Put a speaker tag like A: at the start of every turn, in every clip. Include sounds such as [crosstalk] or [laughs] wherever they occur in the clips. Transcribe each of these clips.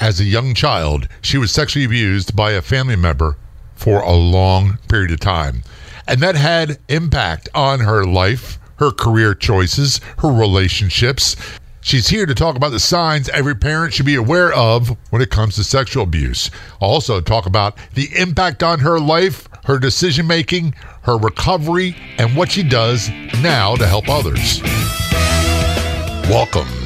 A: as a young child, she was sexually abused by a family member for a long period of time. And that had impact on her life, her career choices, her relationships. She's here to talk about the signs every parent should be aware of when it comes to sexual abuse. Also, talk about the impact on her life, her decision making, her recovery, and what she does now to help others. Welcome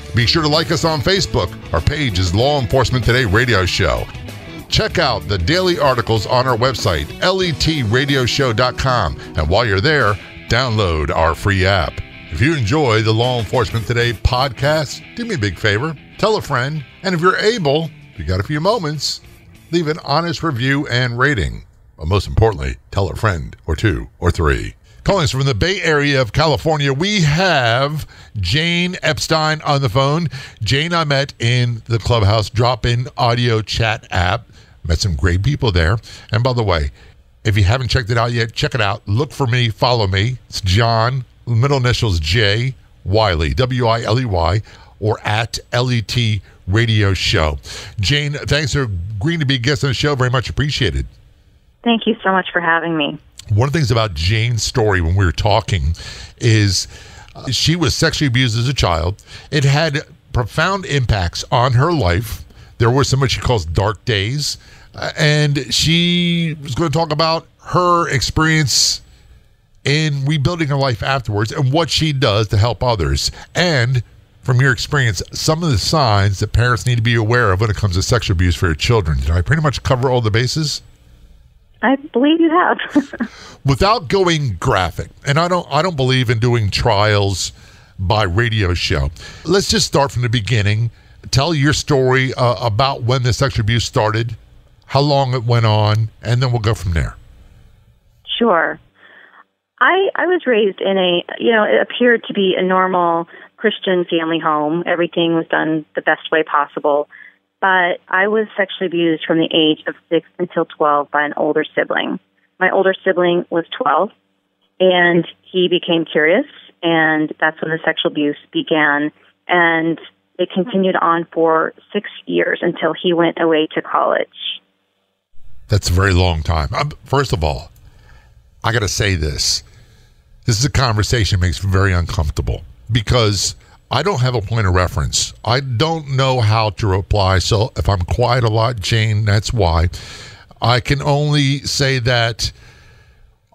A: Be sure to like us on Facebook. Our page is Law Enforcement Today Radio Show. Check out the daily articles on our website, letradioshow.com. And while you're there, download our free app. If you enjoy the Law Enforcement Today podcast, do me a big favor, tell a friend, and if you're able, if you got a few moments, leave an honest review and rating. But most importantly, tell a friend or two or three. Calling us from the Bay Area of California, we have Jane Epstein on the phone. Jane, I met in the Clubhouse drop in audio chat app. Met some great people there. And by the way, if you haven't checked it out yet, check it out. Look for me, follow me. It's John, middle initials J Wiley, W I L E Y, or at LET Radio Show. Jane, thanks for agreeing to be a guest on the show. Very much appreciated.
B: Thank you so much for having me
A: one of the things about Jane's story when we were talking is uh, she was sexually abused as a child. It had profound impacts on her life. There were some what she calls dark days. Uh, and she was going to talk about her experience in rebuilding her life afterwards and what she does to help others. And from your experience, some of the signs that parents need to be aware of when it comes to sexual abuse for your children. Did I pretty much cover all the bases?
B: I believe you have. [laughs]
A: Without going graphic, and I don't I don't believe in doing trials by radio show. Let's just start from the beginning. Tell your story uh, about when the sexual abuse started, how long it went on, and then we'll go from there.
B: Sure. I I was raised in a you know it appeared to be a normal Christian family home. Everything was done the best way possible but I was sexually abused from the age of 6 until 12 by an older sibling. My older sibling was 12, and he became curious, and that's when the sexual abuse began. And it continued on for six years until he went away to college.
A: That's a very long time. Um, first of all, I got to say this. This is a conversation that makes me very uncomfortable because I don't have a point of reference. I don't know how to reply. So if I'm quiet a lot, Jane, that's why. I can only say that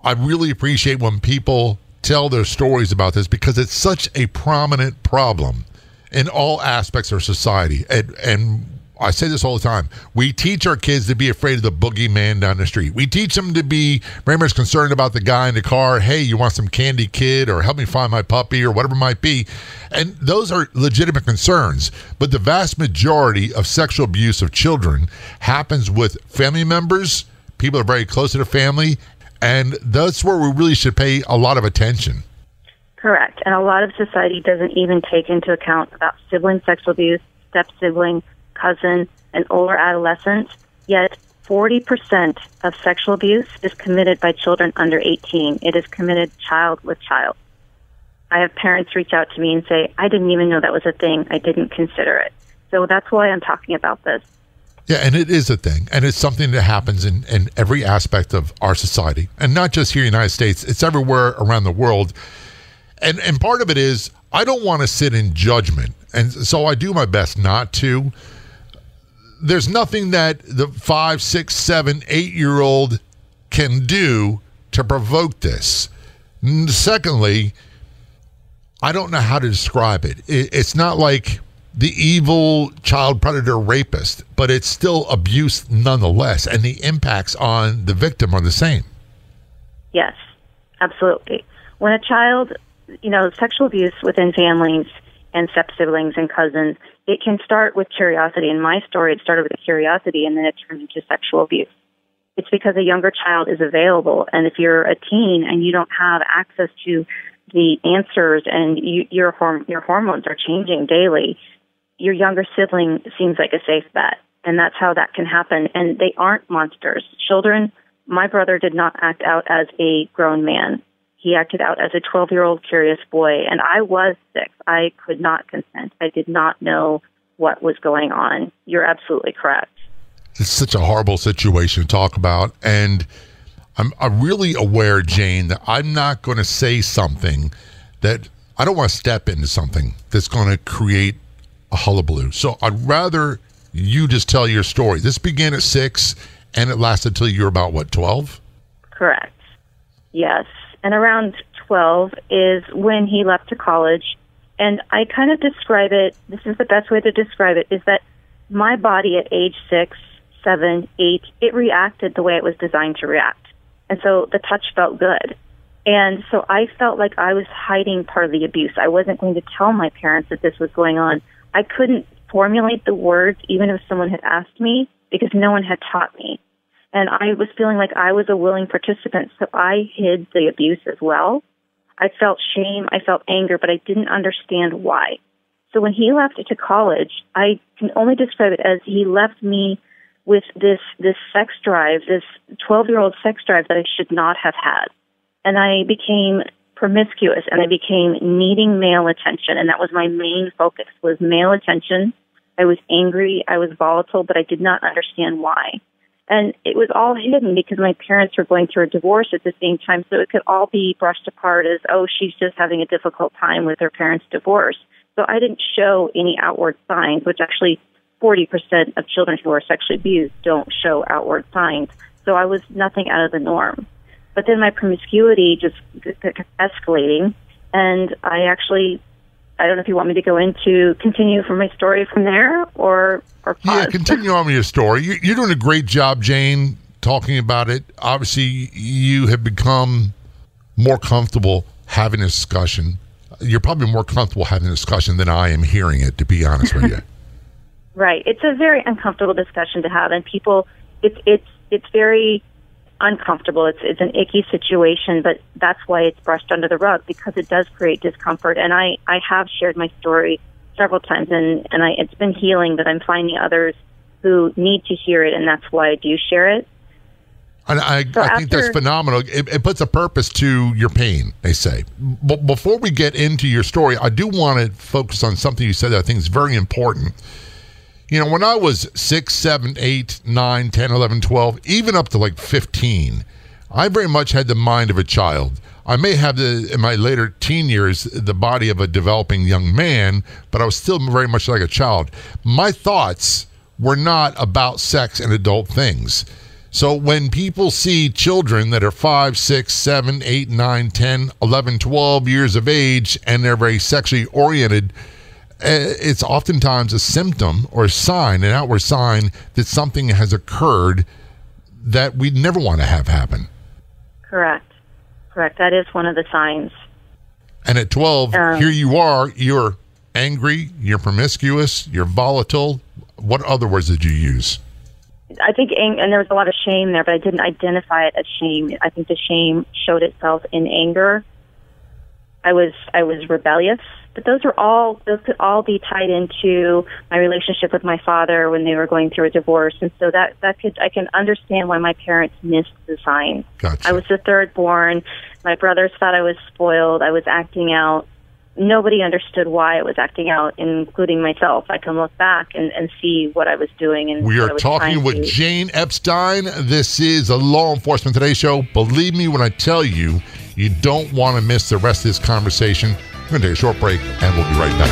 A: I really appreciate when people tell their stories about this because it's such a prominent problem in all aspects of society. And, and I say this all the time. We teach our kids to be afraid of the boogeyman down the street. We teach them to be very much concerned about the guy in the car. Hey, you want some candy, kid, or help me find my puppy, or whatever it might be. And those are legitimate concerns. But the vast majority of sexual abuse of children happens with family members, people are very close to the family, and that's where we really should pay a lot of attention.
B: Correct. And a lot of society doesn't even take into account about sibling sexual abuse, step sibling cousin, and older adolescents, yet 40% of sexual abuse is committed by children under 18. It is committed child with child. I have parents reach out to me and say, I didn't even know that was a thing. I didn't consider it. So that's why I'm talking about this.
A: Yeah, and it is a thing. And it's something that happens in, in every aspect of our society. And not just here in the United States, it's everywhere around the world. And and part of it is I don't want to sit in judgment. And so I do my best not to there's nothing that the five, six, seven, eight year old can do to provoke this. Secondly, I don't know how to describe it. It's not like the evil child predator rapist, but it's still abuse nonetheless, and the impacts on the victim are the same.
B: Yes, absolutely. When a child, you know, sexual abuse within families and step siblings and cousins it can start with curiosity. In my story, it started with curiosity and then it turned into sexual abuse. It's because a younger child is available. And if you're a teen and you don't have access to the answers and you, your, horm- your hormones are changing daily, your younger sibling seems like a safe bet. And that's how that can happen. And they aren't monsters. Children, my brother did not act out as a grown man. He acted out as a 12 year old curious boy. And I was six. I could not consent. I did not know what was going on. You're absolutely correct.
A: It's such a horrible situation to talk about. And I'm, I'm really aware, Jane, that I'm not going to say something that I don't want to step into something that's going to create a hullabaloo. So I'd rather you just tell your story. This began at six and it lasted till you were about what, 12?
B: Correct. Yes. And around 12 is when he left to college. And I kind of describe it, this is the best way to describe it, is that my body at age six, seven, eight, it reacted the way it was designed to react. And so the touch felt good. And so I felt like I was hiding part of the abuse. I wasn't going to tell my parents that this was going on. I couldn't formulate the words even if someone had asked me because no one had taught me. And I was feeling like I was a willing participant, so I hid the abuse as well. I felt shame, I felt anger, but I didn't understand why. So when he left to college, I can only describe it as he left me with this this sex drive, this 12-year-old sex drive that I should not have had. And I became promiscuous and I became needing male attention and that was my main focus was male attention. I was angry, I was volatile, but I did not understand why. And it was all hidden because my parents were going through a divorce at the same time, so it could all be brushed apart as, oh, she's just having a difficult time with her parents' divorce. So I didn't show any outward signs, which actually 40% of children who are sexually abused don't show outward signs. So I was nothing out of the norm. But then my promiscuity just kept escalating, and I actually I don't know if you want me to go into continue from my story from there or or pause.
A: Yeah, continue on with your story. You're doing a great job, Jane, talking about it. Obviously, you have become more comfortable having a discussion. You're probably more comfortable having a discussion than I am hearing it, to be honest with you. [laughs]
B: right. It's a very uncomfortable discussion to have, and people, it's it's it's very uncomfortable. It's it's an icky situation, but that's why it's brushed under the rug because it does create discomfort. And I I have shared my story several times, and and I it's been healing. But I'm finding others who need to hear it, and that's why I do share it.
A: And I, so I think that's phenomenal. It, it, puts a purpose to your pain, they say. But before we get into your story, I do want to focus on something you said that I think is very important you know, when I was 6, 7, 8, 9, 10, 11, 12, even up to like 15, I very much had the mind of a child. I may have the in my later teen years the body of a developing young man, but I was still very much like a child. My thoughts were not about sex and adult things. So when people see children that are 5, 6, 7, 8, 9, 10, 11, 12 years of age and they're very sexually oriented, it's oftentimes a symptom or a sign, an outward sign that something has occurred that we'd never want to have happen.
B: Correct. Correct. That is one of the signs.
A: And at 12, um, here you are, you're angry, you're promiscuous, you're volatile. What other words did you use?
B: I think, and there was a lot of shame there, but I didn't identify it as shame. I think the shame showed itself in anger. I was I was rebellious but those are all those could all be tied into my relationship with my father when they were going through a divorce, and so that that could I can understand why my parents missed the signs.
A: Gotcha.
B: I was the third born. My brothers thought I was spoiled. I was acting out. Nobody understood why I was acting out, including myself. I can look back and, and see what I was doing. And
A: we are talking with
B: to.
A: Jane Epstein. This is a Law Enforcement Today show. Believe me when I tell you, you don't want to miss the rest of this conversation. We're going to take a short break and we'll be right back.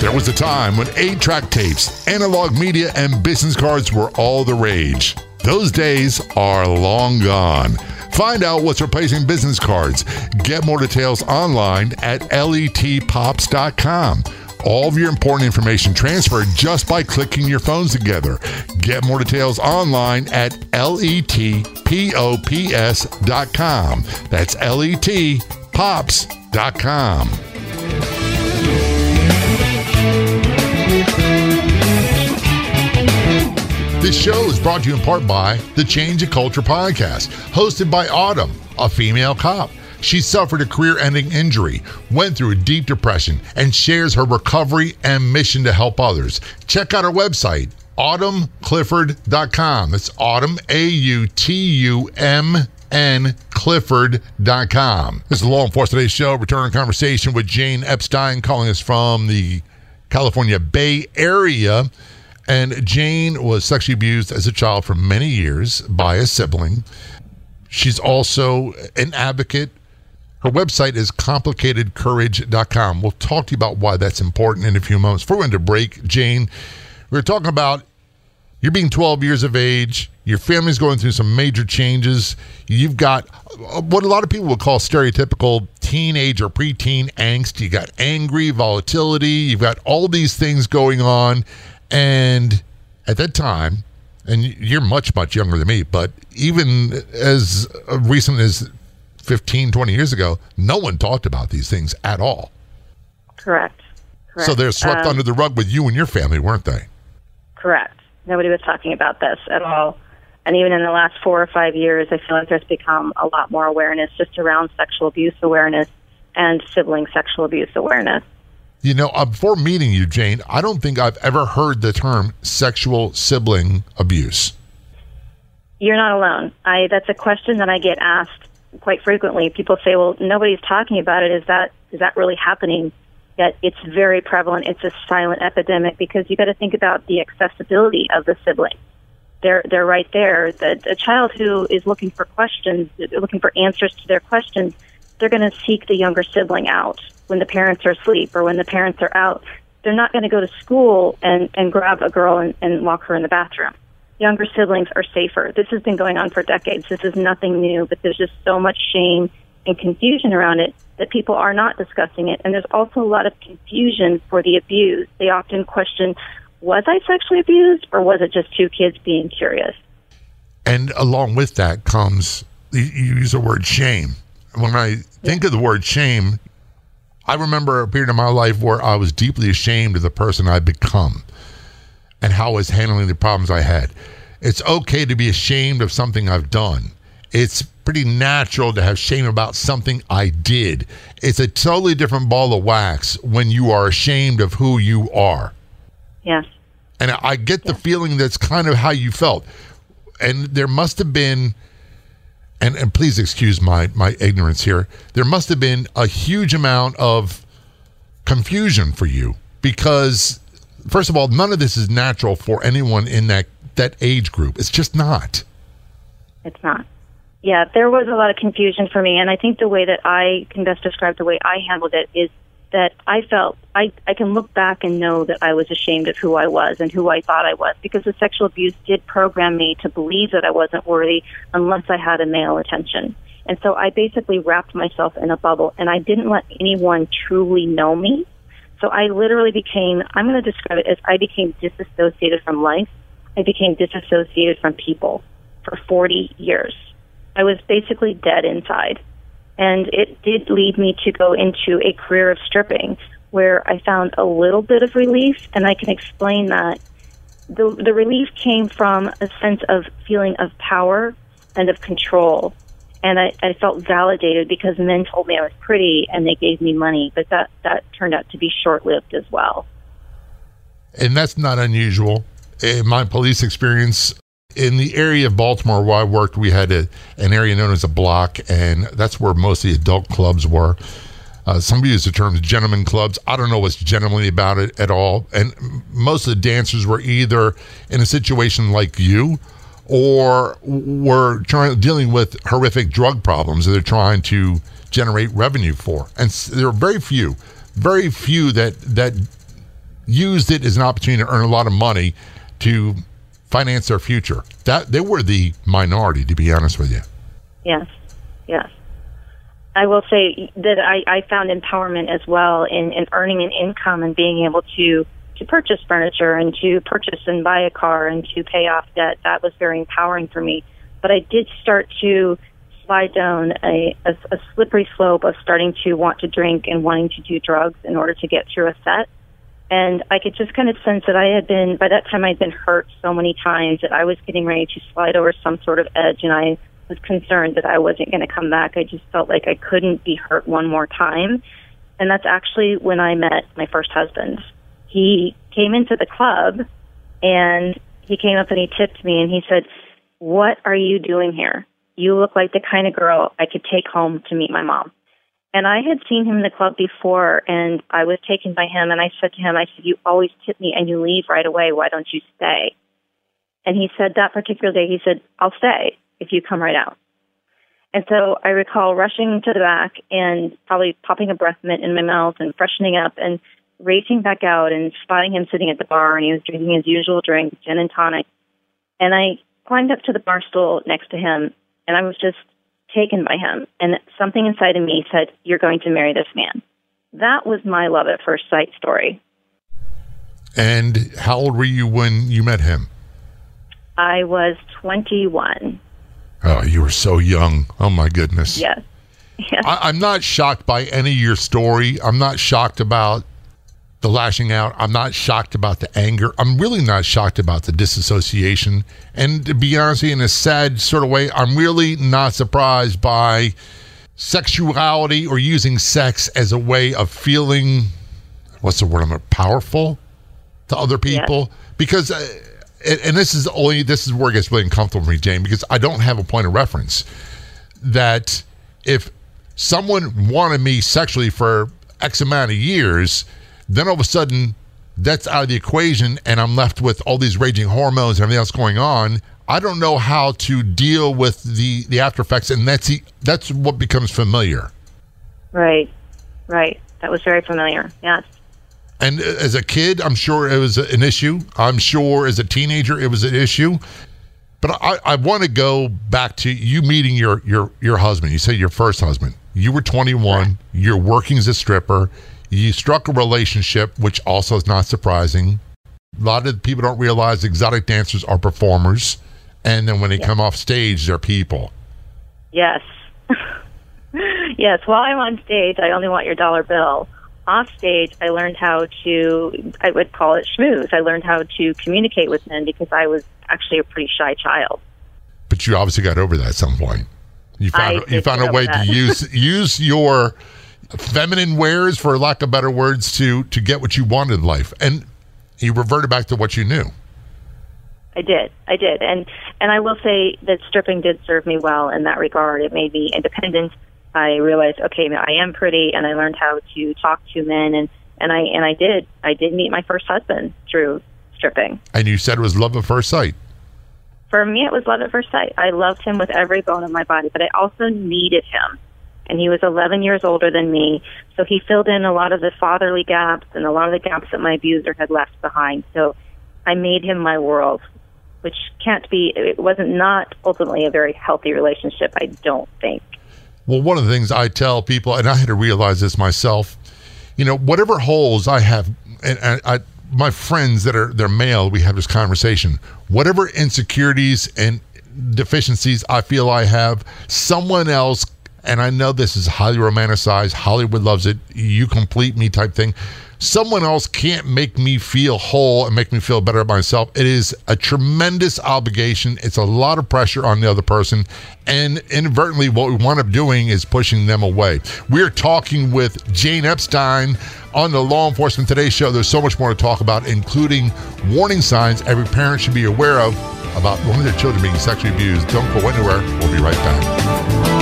A: There was a time when eight track tapes, analog media, and business cards were all the rage. Those days are long gone. Find out what's replacing business cards. Get more details online at letpops.com all of your important information transferred just by clicking your phones together. Get more details online at letpops.com. That's letpops.com. pops.com. This show is brought to you in part by the Change of Culture podcast, hosted by Autumn, a female cop. She suffered a career ending injury, went through a deep depression, and shares her recovery and mission to help others. Check out her website, autumnclifford.com. That's autumn, A U T U M N Clifford.com. This is Law Enforcement Today Show. Returning conversation with Jane Epstein, calling us from the California Bay Area. And Jane was sexually abused as a child for many years by a sibling. She's also an advocate. Her website is complicatedcourage.com. We'll talk to you about why that's important in a few moments. Before we went to break, Jane, we were talking about you're being 12 years of age. Your family's going through some major changes. You've got uh, what a lot of people would call stereotypical teenage or preteen angst. You got angry, volatility. You've got all these things going on. And at that time, and you're much, much younger than me, but even as recent as 15, 20 years ago, no one talked about these things at all.
B: Correct. Correct.
A: So they're swept
B: Um,
A: under the rug with you and your family, weren't they?
B: Correct. Nobody was talking about this at all. And even in the last four or five years, I feel like there's become a lot more awareness just around sexual abuse awareness and sibling sexual abuse awareness.
A: You know, uh, before meeting you, Jane, I don't think I've ever heard the term sexual sibling abuse.
B: You're not alone. I that's a question that I get asked quite frequently. People say, "Well, nobody's talking about it. Is that is that really happening?" Yet it's very prevalent. It's a silent epidemic because you got to think about the accessibility of the sibling. They're they're right there. The a child who is looking for questions, looking for answers to their questions, they're going to seek the younger sibling out when the parents are asleep or when the parents are out. They're not going to go to school and and grab a girl and, and lock her in the bathroom younger siblings are safer. This has been going on for decades. This is nothing new, but there's just so much shame and confusion around it that people are not discussing it. And there's also a lot of confusion for the abused. They often question, was I sexually abused or was it just two kids being curious?
A: And along with that comes, you use the word shame. When I think of the word shame, I remember a period in my life where I was deeply ashamed of the person I'd become and how I was handling the problems I had. It's okay to be ashamed of something I've done. It's pretty natural to have shame about something I did. It's a totally different ball of wax when you are ashamed of who you are.
B: Yes.
A: And I get the feeling that's kind of how you felt. And there must have been, and, and please excuse my, my ignorance here, there must have been a huge amount of confusion for you because, first of all, none of this is natural for anyone in that, that age group. It's just not.
B: It's not. Yeah, there was a lot of confusion for me, and I think the way that I can best describe the way I handled it is that I felt I, I can look back and know that I was ashamed of who I was and who I thought I was because the sexual abuse did program me to believe that I wasn't worthy unless I had a male attention. And so I basically wrapped myself in a bubble and I didn't let anyone truly know me. So I literally became, I'm going to describe it as I became disassociated from life. I became disassociated from people for 40 years. I was basically dead inside. And it did lead me to go into a career of stripping where I found a little bit of relief, and I can explain that. The, the relief came from a sense of feeling of power and of control. And I, I felt validated because men told me I was pretty and they gave me money, but that, that turned out to be short lived as well.
A: And that's not unusual. In my police experience, in the area of Baltimore where I worked, we had a, an area known as a block, and that's where most of the adult clubs were. Uh, some use the term gentlemen clubs. I don't know what's gentlemanly about it at all. And most of the dancers were either in a situation like you or were trying dealing with horrific drug problems that they're trying to generate revenue for. And there are very few, very few that that used it as an opportunity to earn a lot of money to finance their future. That they were the minority, to be honest with you.
B: Yes, yes. I will say that I, I found empowerment as well in, in earning an income and being able to to purchase furniture and to purchase and buy a car and to pay off debt. That was very empowering for me. But I did start to slide down a, a, a slippery slope of starting to want to drink and wanting to do drugs in order to get through a set. And I could just kind of sense that I had been, by that time, I'd been hurt so many times that I was getting ready to slide over some sort of edge, and I was concerned that I wasn't going to come back. I just felt like I couldn't be hurt one more time. And that's actually when I met my first husband. He came into the club and he came up and he tipped me and he said, What are you doing here? You look like the kind of girl I could take home to meet my mom. And I had seen him in the club before and I was taken by him and I said to him, I said, You always tip me and you leave right away. Why don't you stay? And he said that particular day, he said, I'll stay if you come right out. And so I recall rushing to the back and probably popping a breath mint in my mouth and freshening up and racing back out and spotting him sitting at the bar and he was drinking his usual drink, gin and tonic. And I climbed up to the bar stool next to him and I was just taken by him. And something inside of me said, You're going to marry this man. That was my love at first sight story.
A: And how old were you when you met him?
B: I was 21.
A: Oh, you were so young. Oh, my goodness.
B: Yes. [laughs] yes.
A: I, I'm not shocked by any of your story. I'm not shocked about the lashing out. I'm not shocked about the anger. I'm really not shocked about the disassociation. And to be honest, in a sad sort of way, I'm really not surprised by sexuality or using sex as a way of feeling what's the word I'm powerful to other people because uh, and, and this is only this is where it gets really uncomfortable for me, Jane, because I don't have a point of reference that if someone wanted me sexually for X amount of years, then all of a sudden that's out of the equation and I'm left with all these raging hormones and everything else going on. I don't know how to deal with the the after effects, and that's the, that's what becomes familiar.
B: Right, right. That was very familiar. Yes.
A: And uh, as a kid, I'm sure it was an issue. I'm sure as a teenager, it was an issue. But I, I want to go back to you meeting your your your husband. You say your first husband. You were 21. You're working as a stripper. You struck a relationship, which also is not surprising. A lot of people don't realize exotic dancers are performers, and then when they come off stage, they're people.
B: Yes. [laughs] yes. While I'm on stage, I only want your dollar bill off stage, I learned how to, I would call it schmooze. I learned how to communicate with men because I was actually a pretty shy child.
A: But you obviously got over that at some point. You found
B: I
A: you found a way
B: that.
A: to use [laughs] use your feminine wares, for lack of better words, to to get what you wanted in life, and you reverted back to what you knew.
B: I did, I did, and and I will say that stripping did serve me well in that regard. It made me independent. I realized, okay, I am pretty, and I learned how to talk to men, and and I and I did, I did meet my first husband through stripping.
A: And you said it was love at first sight.
B: For me, it was love at first sight. I loved him with every bone of my body, but I also needed him. And he was 11 years older than me, so he filled in a lot of the fatherly gaps and a lot of the gaps that my abuser had left behind. So I made him my world, which can't be, it wasn't not ultimately a very healthy relationship, I don't think.
A: Well, one of the things I tell people, and I had to realize this myself, you know, whatever holes I have, and, I, my friends that are they're male, we have this conversation. Whatever insecurities and deficiencies I feel I have, someone else, and I know this is highly romanticized. Hollywood loves it. You complete me type thing someone else can't make me feel whole and make me feel better about myself. It is a tremendous obligation. It's a lot of pressure on the other person. And inadvertently, what we wind up doing is pushing them away. We're talking with Jane Epstein on the Law Enforcement Today show. There's so much more to talk about, including warning signs every parent should be aware of about one of their children being sexually abused. Don't go anywhere. We'll be right back.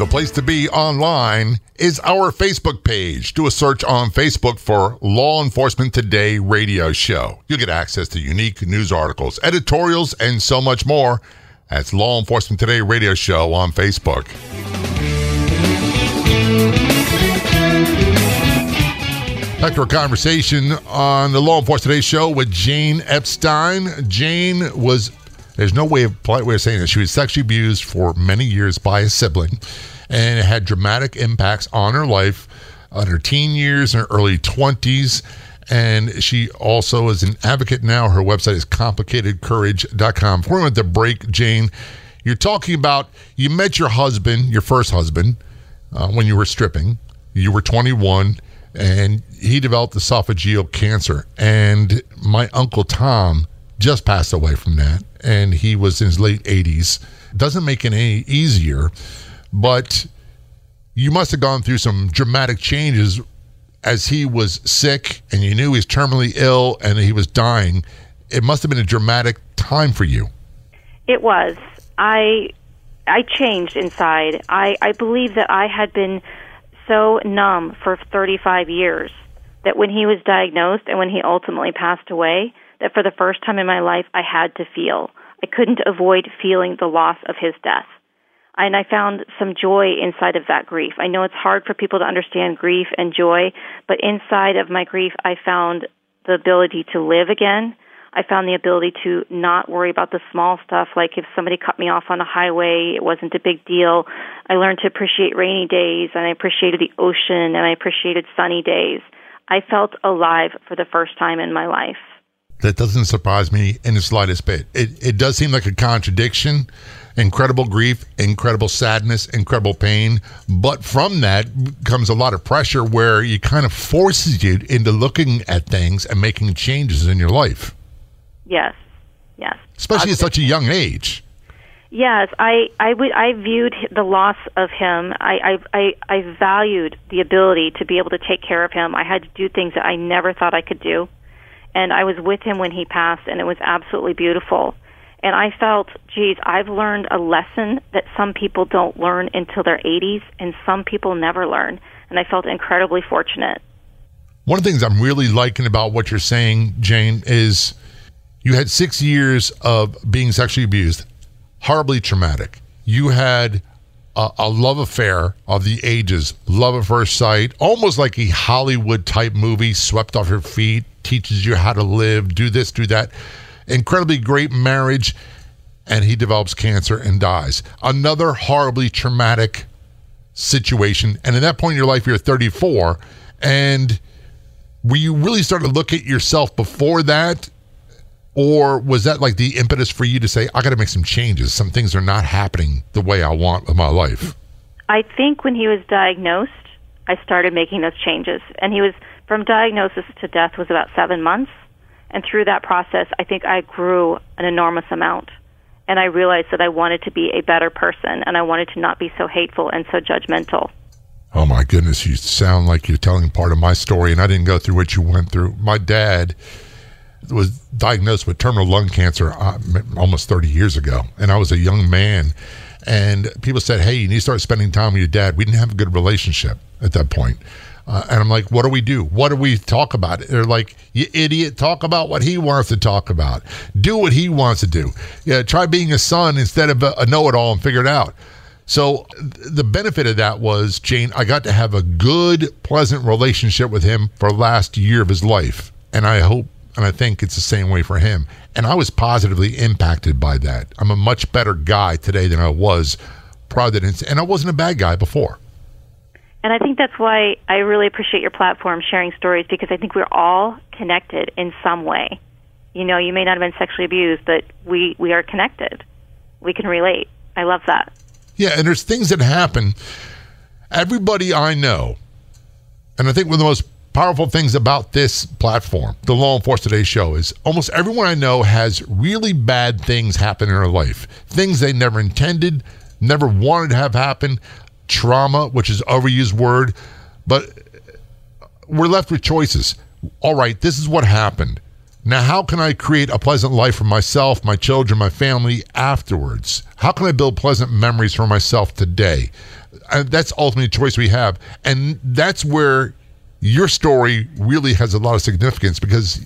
A: The place to be online is our Facebook page. Do a search on Facebook for Law Enforcement Today radio show. You'll get access to unique news articles, editorials, and so much more. That's Law Enforcement Today radio show on Facebook. Back to our conversation on the Law Enforcement Today show with Jane Epstein. Jane was there's no way of polite way of saying this. She was sexually abused for many years by a sibling, and it had dramatic impacts on her life, on her teen years and her early twenties. and she also is an advocate now. Her website is complicatedcourage.com. Before we went to break, Jane, you're talking about you met your husband, your first husband, uh, when you were stripping. You were 21, and he developed esophageal cancer. And my uncle Tom just passed away from that, and he was in his late 80s. Doesn't make it any easier, but you must have gone through some dramatic changes as he was sick and you knew he was terminally ill and he was dying. It must have been a dramatic time for you.
B: It was. I I changed inside. I I believe that I had been so numb for 35 years that when he was diagnosed and when he ultimately passed away, that for the first time in my life I had to feel. I couldn't avoid feeling the loss of his death and I found some joy inside of that grief. I know it's hard for people to understand grief and joy, but inside of my grief, I found the ability to live again. I found the ability to not worry about the small stuff, like if somebody cut me off on a highway, it wasn't a big deal. I learned to appreciate rainy days, and I appreciated the ocean, and I appreciated sunny days. I felt alive for the first time in my life.
A: That doesn't surprise me in the slightest bit. It, it does seem like a contradiction incredible grief, incredible sadness, incredible pain. But from that comes a lot of pressure where it kind of forces you into looking at things and making changes in your life.
B: Yes, yes.
A: Especially at such a young age.
B: Yes, I I, w- I viewed the loss of him. I, I I I valued the ability to be able to take care of him. I had to do things that I never thought I could do, and I was with him when he passed, and it was absolutely beautiful. And I felt, geez, I've learned a lesson that some people don't learn until their 80s, and some people never learn. And I felt incredibly fortunate.
A: One of the things I'm really liking about what you're saying, Jane, is you had six years of being sexually abused, horribly traumatic. You had a, a, love affair of the ages, love at first sight, almost like a Hollywood type movie, swept off your feet, teaches you how to live, do this, do that incredibly great marriage, and he develops cancer and dies. Another horribly traumatic situation. And at that point in your life, you're 34. And were you really start to look at yourself before that? Or was that like the impetus for you to say, I got to make some changes? Some things are not happening the way I want in my life?
B: I think when he was diagnosed, I started making those changes. And he was, from diagnosis to death, was about seven months. And through that process, I think I grew an enormous amount. And I realized that I wanted to be a better person and I wanted to not be so hateful and so judgmental.
A: Oh my goodness, you sound like you're telling part of my story, and I didn't go through what you went through. My dad was diagnosed with terminal lung cancer uh, almost 30 years ago, and I was a young man. And people said, Hey, you need to start spending time with your dad. We didn't have a good relationship at that point. Uh, and I'm like, what do we do? What do we talk about? They're like, you idiot, talk about what he wants to talk about. Do what he wants to do. Yeah, try being a son instead of a, know it all and figure it out. So the benefit of that was, Jane, I got to have a good, pleasant relationship with him for last year of his life. And I hope and I think it's the same way for him. And I was positively impacted by that. I'm a much better guy today than I was prior to that. And I wasn't a bad guy before.
B: And I think that's why I really appreciate your platform sharing stories because I think we're all connected in some way. You know, you may not have been sexually abused, but we, we are connected. We can relate. I love that.
A: Yeah, and there's things that happen. Everybody I know, and I think one of the most powerful things about this platform, the Law Enforcement Today show, is almost everyone I know has really bad things happen in their life. Things they never intended, never wanted to have happen trauma, which is overused word, but we're left with choices. All right, this is what happened. Now, how can I create a pleasant life for myself, my children, my family afterwards? How can I build pleasant memories for myself today? And that's ultimately a choice we have. And that's where your story really has a lot of significance because,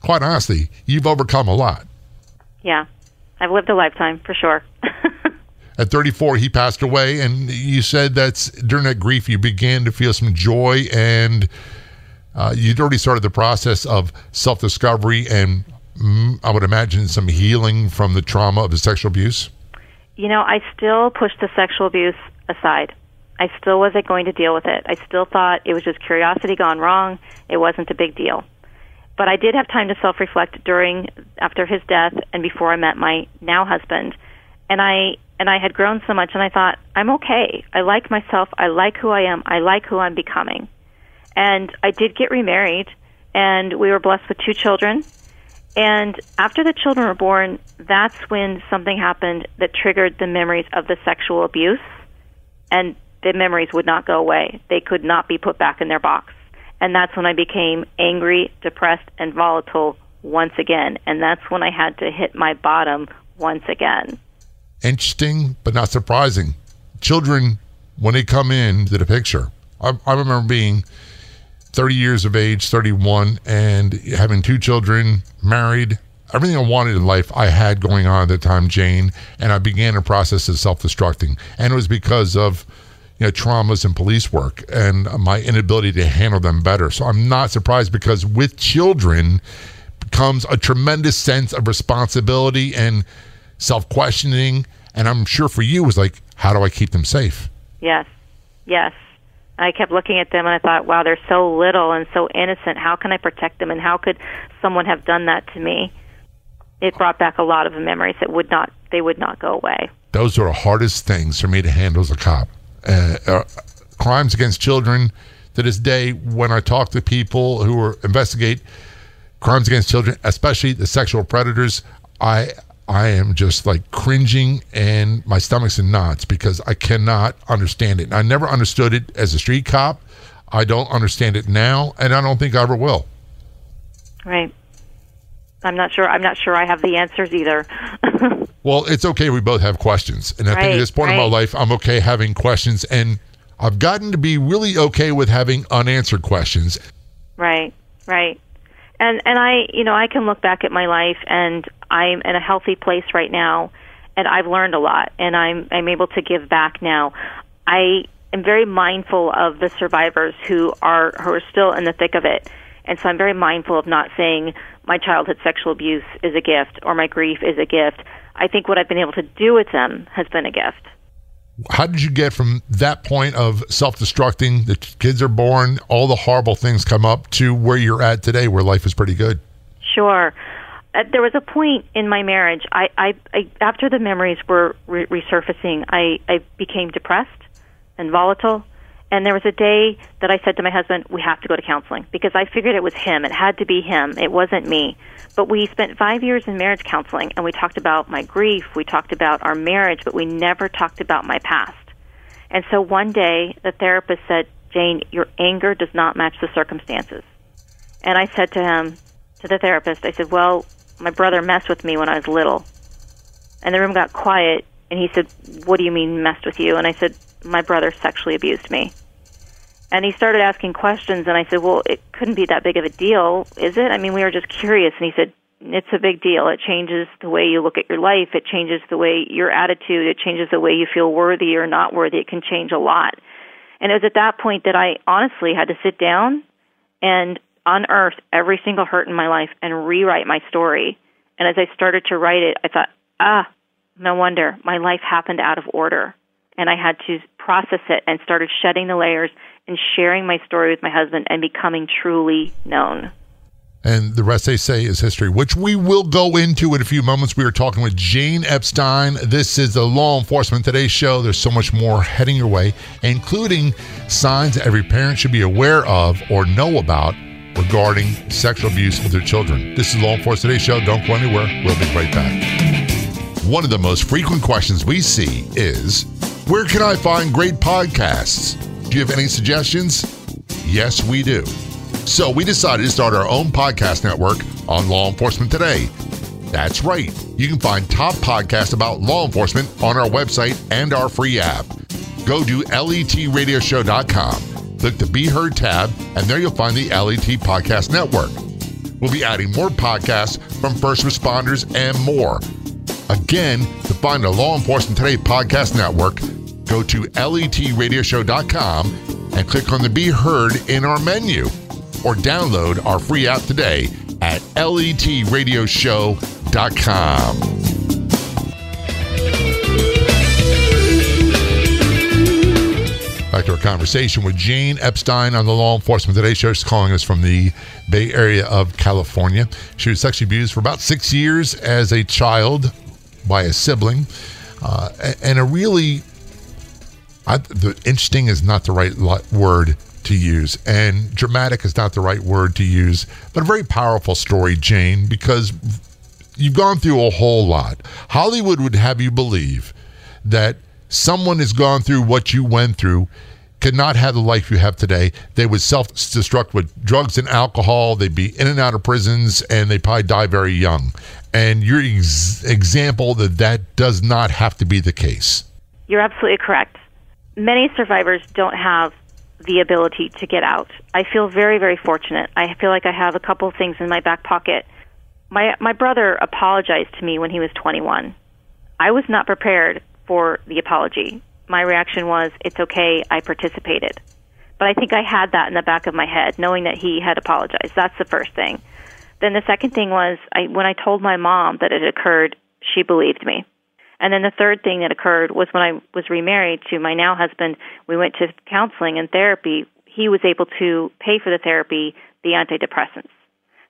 A: quite honestly, you've overcome a lot.
B: Yeah, I've lived a lifetime for sure. [laughs]
A: At 34, he passed away, and you said that during that grief you began to feel some joy, and uh, you'd already started the process of self-discovery, and mm, I would imagine some healing from the trauma of the sexual abuse.
B: You know, I still pushed the sexual abuse aside. I still wasn't going to deal with it. I still thought it was just curiosity gone wrong. It wasn't a big deal. But I did have time to self reflect during after his death and before I met my now husband. And I and I had grown so much and I thought, I'm okay. I like myself, I like who I am, I like who I'm becoming. And I did get remarried and we were blessed with two children. And after the children were born, that's when something happened that triggered the memories of the sexual abuse and the memories would not go away. They could not be put back in their box. And that's when I became angry, depressed, and volatile once again. And that's when I had to hit my bottom once again.
A: Interesting, but not surprising. Children, when they come in to the picture, I, I remember being 30 years of age, 31, and having two children, married, everything I wanted in life I had going on at the time, Jane, and I began a process of self-destructing. And it was because of you know, traumas and police work and my inability to handle them better. So I'm not surprised because with children comes a tremendous sense of responsibility and self-questioning. And I'm sure for you it was like, how do I keep them safe?
B: Yes, yes. I kept looking at them and I thought, wow, they're so little and so innocent. How can I protect them? And how could someone have done that to me? It brought back a lot of memories that would not, they would not go away.
A: Those are the hardest things for me to handle as a cop uh, uh, crimes against children. To this day, when I talk to people who are, investigate crimes against children, especially the sexual predators, I I am just like cringing and my stomach's in knots because I cannot understand it. I never understood it as a street cop. I don't understand it now, and I don't think I ever will.
B: Right. I'm not sure. I'm not sure I have the answers either. [laughs]
A: well, it's okay. We both have questions, and I right, think at this point right. in my life, I'm okay having questions, and I've gotten to be really okay with having unanswered questions.
B: Right. Right. And and I, you know, I can look back at my life, and I'm in a healthy place right now, and I've learned a lot, and I'm I'm able to give back now. I am very mindful of the survivors who are who are still in the thick of it, and so I'm very mindful of not saying my childhood sexual abuse is a gift or my grief is a gift. I think what I've been able to do with them has been a gift.
A: How did you get from that point of self destructing, the kids are born, all the horrible things come up, to where you're at today, where life is pretty good?
B: Sure. Uh, there was a point in my marriage. I, I, I after the memories were re- resurfacing, I, I became depressed and volatile and there was a day that I said to my husband, we have to go to counseling because I figured it was him. It had to be him. It wasn't me. But we spent five years in marriage counseling and we talked about my grief. We talked about our marriage, but we never talked about my past. And so one day the therapist said, Jane, your anger does not match the circumstances. And I said to him, to the therapist, I said, well, my brother messed with me when I was little. And the room got quiet and he said, what do you mean messed with you? And I said, my brother sexually abused me. And he started asking questions, and I said, Well, it couldn't be that big of a deal, is it? I mean, we were just curious. And he said, It's a big deal. It changes the way you look at your life, it changes the way your attitude, it changes the way you feel worthy or not worthy. It can change a lot. And it was at that point that I honestly had to sit down and unearth every single hurt in my life and rewrite my story. And as I started to write it, I thought, ah, no wonder my life happened out of order. And I had to process it and started shedding the layers and sharing my story with my husband and becoming truly known.
A: And the rest they say is history, which we will go into in a few moments. We are talking with Jane Epstein. This is the Law Enforcement Today show. There's so much more heading your way, including signs every parent should be aware of or know about regarding sexual abuse of their children. This is Law Enforcement Today show. Don't go anywhere. We'll be right back. One of the most frequent questions we see is Where can I find great podcasts? Do you have any suggestions? Yes, we do. So we decided to start our own podcast network on Law Enforcement Today. That's right. You can find top podcasts about law enforcement on our website and our free app. Go to letradioshow.com, click the Be Heard tab, and there you'll find the LET Podcast Network. We'll be adding more podcasts from first responders and more. Again, find the Law Enforcement Today Podcast Network, go to letradioshow.com and click on the Be Heard in our menu or download our free app today at letradioshow.com. Back to our conversation with Jane Epstein on the Law Enforcement Today show. She's calling us from the Bay Area of California. She was sexually abused for about six years as a child by a sibling. Uh, and a really, I, the interesting is not the right word to use, and dramatic is not the right word to use, but a very powerful story, Jane, because you've gone through a whole lot. Hollywood would have you believe that someone has gone through what you went through could not have the life you have today. They would self destruct with drugs and alcohol. They'd be in and out of prisons, and they probably die very young. And your ex- example that that does not have to be the case.
B: You're absolutely correct. Many survivors don't have the ability to get out. I feel very, very fortunate. I feel like I have a couple of things in my back pocket. My my brother apologized to me when he was 21. I was not prepared for the apology. My reaction was, "It's okay. I participated." But I think I had that in the back of my head, knowing that he had apologized. That's the first thing. Then the second thing was, I, when I told my mom that it occurred, she believed me. And then the third thing that occurred was when I was remarried to my now husband, we went to counseling and therapy. He was able to pay for the therapy, the antidepressants.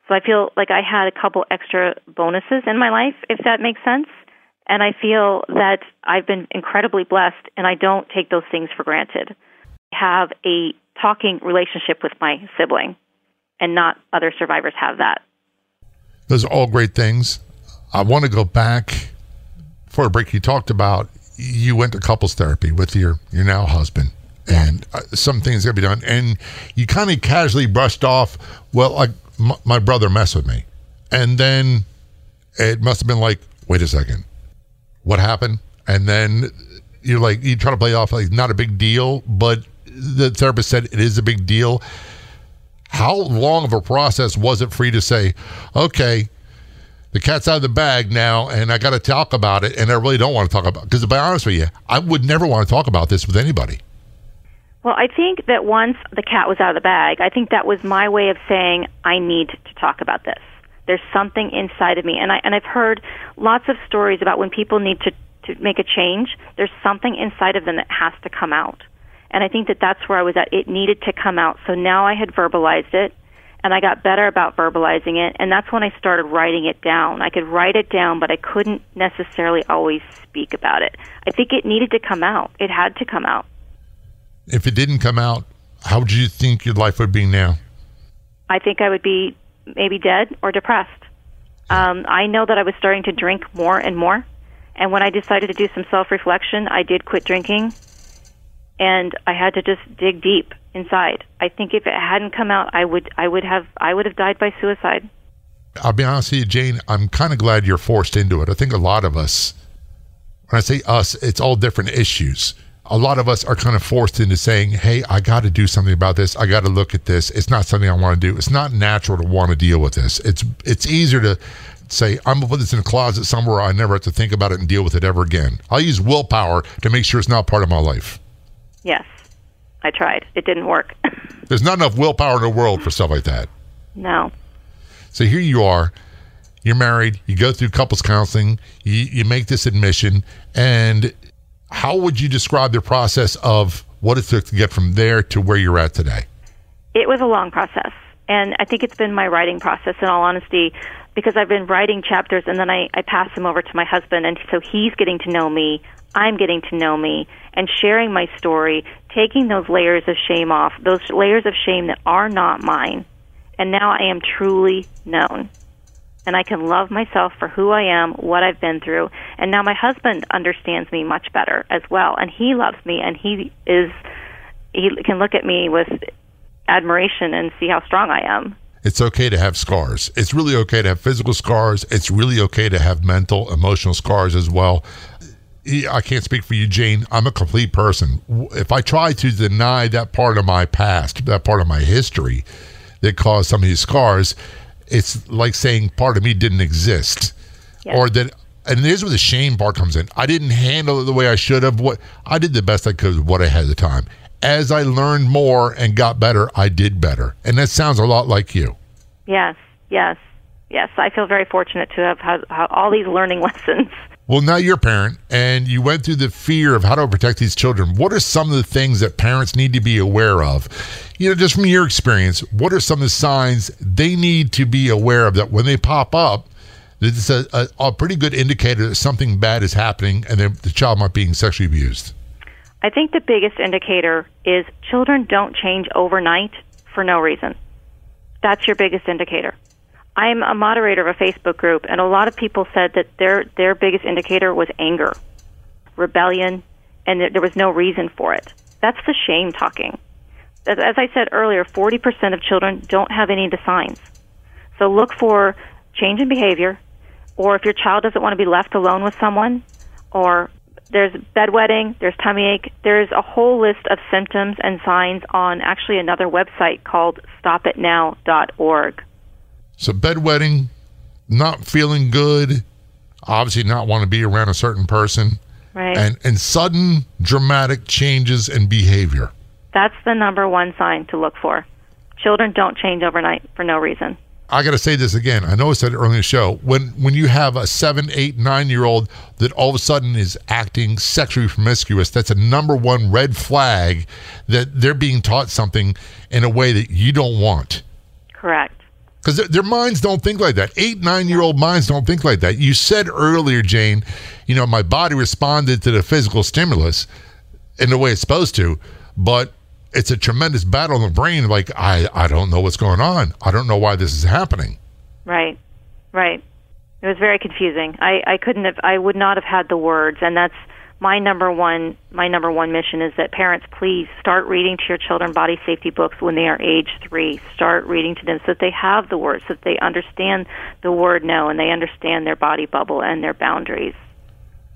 B: So I feel like I had a couple extra bonuses in my life, if that makes sense. And I feel that I've been incredibly blessed and I don't take those things for granted. I have a talking relationship with my sibling and not other survivors have that.
A: Those are all great things. I want to go back for a break, you talked about you went to couples therapy with your your now husband, and uh, some things got to be done, and you kind of casually brushed off. Well, like m- my brother messed with me, and then it must have been like, wait a second, what happened? And then you're like, you try to play off like not a big deal, but the therapist said it is a big deal. How long of a process was it for you to say, okay, the cat's out of the bag now, and I got to talk about it, and I really don't want to talk about. Because to be honest with you, I would never want to talk about this with anybody.
B: Well, I think that once the cat was out of the bag, I think that was my way of saying I need to talk about this. There's something inside of me, and I and I've heard lots of stories about when people need to to make a change. There's something inside of them that has to come out, and I think that that's where I was at. It needed to come out, so now I had verbalized it and I got better about verbalizing it, and that's when I started writing it down. I could write it down, but I couldn't necessarily always speak about it. I think it needed to come out. It had to come out.
A: If it didn't come out, how would you think your life would be now?
B: I think I would be maybe dead or depressed. Um, I know that I was starting to drink more and more, and when I decided to do some self reflection, I did quit drinking, and I had to just dig deep inside. I think if it hadn't come out, I would I would have I would have died by suicide.
A: I'll be honest with you, Jane. I'm kind of glad you're forced into it. I think a lot of us, when I say us, it's all different issues. A lot of us are kind of forced into saying, "Hey, I got to do something about this. I got to look at this. It's not something I want to do. It's not natural to want to deal with this. It's it's easier to say, I'm gonna put this in a closet somewhere I never have to think about it and deal with it ever again. I'll use willpower to make sure it's not part of my life.
B: Yes. I tried. It didn't work. [laughs]
A: There's not enough willpower in the world for stuff like that.
B: No.
A: So here you are. You're married. You go through couples counseling. You, you make this admission. And how would you describe the process of what it took to get from there to where you're at today?
B: It was a long process. And I think it's been my writing process, in all honesty, because I've been writing chapters and then I, I pass them over to my husband. And so he's getting to know me. I'm getting to know me and sharing my story, taking those layers of shame off, those layers of shame that are not mine. And now I am truly known. And I can love myself for who I am, what I've been through. And now my husband understands me much better as well. And he loves me and he is, he can look at me with admiration and see how strong I am.
A: It's okay to have scars. It's really okay to have physical scars. It's really okay to have mental, emotional scars as well. I can't speak for you, Jane. I'm a complete person. If I try to deny that part of my past, that part of my history that caused some of these scars, it's like saying part of me didn't exist. Yes. Or that, and here's where the shame part comes in. I didn't handle it the way I should have. What I did the best I could with what I had at the time. As I learned more and got better, I did better. And that sounds a lot like you.
B: Yes, yes, yes. I feel very fortunate to have had all these learning [laughs] lessons
A: Well, now you're a parent and you went through the fear of how to protect these children. What are some of the things that parents need to be aware of? You know, just from your experience, what are some of the signs they need to be aware of that when they pop up, it's a, a, a pretty good indicator that something bad is happening and the child might be being sexually abused?
B: I think the biggest indicator is children don't change overnight for no reason. That's your biggest indicator. I'm a moderator of a Facebook group, and a lot of people said that their their biggest indicator was anger, rebellion, and there was no reason for it. That's the shame talking. As, as I said earlier, 40% of children don't have any of the signs. So look for change in behavior, or if your child doesn't want to be left alone with someone, or there's bedwetting, there's tummy ache, there's a whole list of symptoms and signs on actually another website called stopitnow.org.
A: So bedwetting, not feeling good, obviously not want to be around a certain person,
B: right?
A: And and sudden dramatic changes in behavior.
B: That's the number one sign to look for. Children don't change overnight for no reason.
A: I got to say this again. I know I said it earlier in the show. When when you have a seven, eight, nine year old that all of a sudden is acting sexually promiscuous, that's a number one red flag that they're being taught something in a way that you don't want.
B: Correct
A: because their, their, minds don't think like that. Eight, nine year old minds don't think like that. You said earlier, Jane, you know, my body responded to the physical stimulus in the way it's supposed to, but it's a tremendous battle in the brain. Like, I, I don't know what's going on. I don't know why this is happening.
B: Right, right. It was very confusing. I, I couldn't have, I would not have had the words, and that's my number one my number one mission is that parents please start reading to your children body safety books when they are age three. Start reading to them so that they have the words, so that they understand the word no and they understand their body bubble and their boundaries.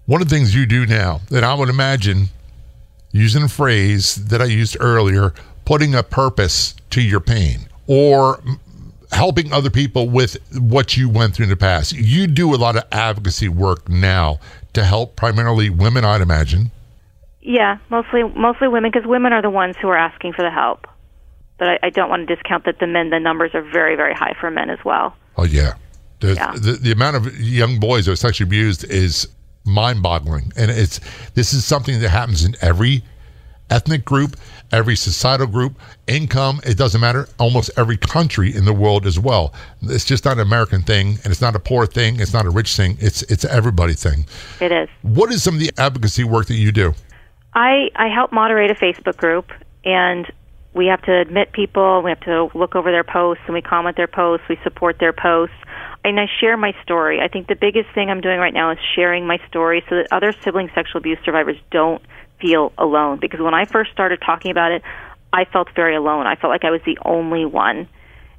A: One of the things you do now that I would imagine using a phrase that I used earlier, putting a purpose to your pain or helping other people with what you went through in the past. You do a lot of advocacy work now to help primarily women, I'd imagine.
B: Yeah, mostly mostly women because women are the ones who are asking for the help. But I, I, don't want to discount that the men, the numbers are very, very high for men as well.
A: Oh yeah, the, yeah. the, the amount of young boys that are sexually abused is mind-boggling, and it's this is something that happens in every ethnic group, every societal group, income, it doesn't matter. Almost every country in the world as well. It's just not an American thing, and it's not a poor thing. It's not a rich thing. It's it's everybody thing.
B: It is.
A: What is some of the advocacy work that you do?
B: I I help moderate a Facebook group, and we have to admit people. We have to look over their posts, and we comment their posts. We support their posts. And I share my story. I think the biggest thing I'm doing right now is sharing my story so that other sibling sexual abuse survivors don't feel alone because when I first started talking about it, I felt very alone. I felt like I was the only one.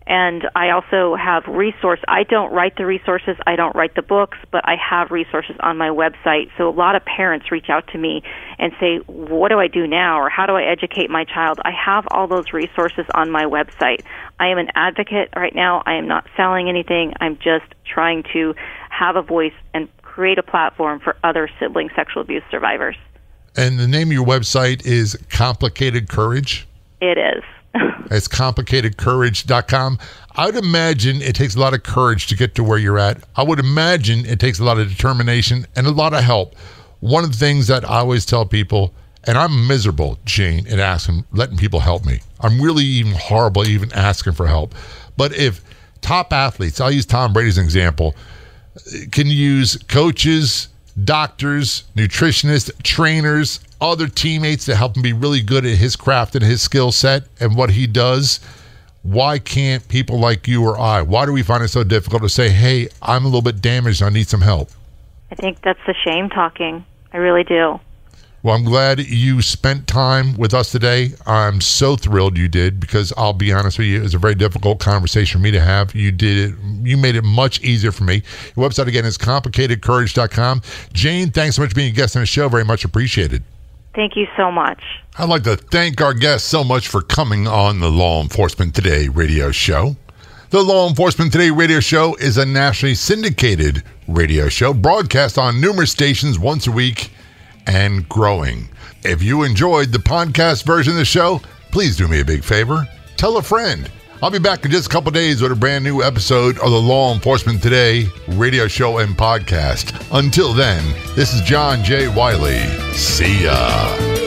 B: And I also have resource. I don't write the resources. I don't write the books, but I have resources on my website. So a lot of parents reach out to me and say, "What do I do now?" or "How do I educate my child?" I have all those resources on my website. I am an advocate right now. I am not selling anything. I'm just trying to have a voice and create a platform for other sibling sexual abuse survivors.
A: And the name of your website is Complicated Courage?
B: It is.
A: It's complicatedcourage.com. I would imagine it takes a lot of courage to get to where you're at. I would imagine it takes a lot of determination and a lot of help. One of the things that I always tell people, and I'm miserable, Jane, in asking, letting people help me. I'm really even horrible even asking for help. But if top athletes, I'll use Tom Brady as an example, can use coaches, doctors, nutritionists, trainers, other teammates to help him be really good at his craft and his skill set and what he does. Why can't people like you or I? Why do we find it so difficult to say, "Hey, I'm a little bit damaged. I need some help"?
B: I think that's the shame talking. I really do.
A: Well, I'm glad you spent time with us today. I'm so thrilled you did because I'll be honest with you, it was a very difficult conversation for me to have. You did it, you made it much easier for me. Your website again is complicatedcourage.com. Jane, thanks so much for being a guest on the show. Very much appreciated.
B: Thank you so much.
A: I'd like to thank our guests so much for coming on the Law Enforcement Today radio show. The Law Enforcement Today radio show is a nationally syndicated radio show broadcast on numerous stations once a week and growing. If you enjoyed the podcast version of the show, please do me a big favor. Tell a friend. I'll be back in just a couple days with a brand new episode of the Law Enforcement Today radio show and podcast. Until then, this is John J. Wiley. See ya.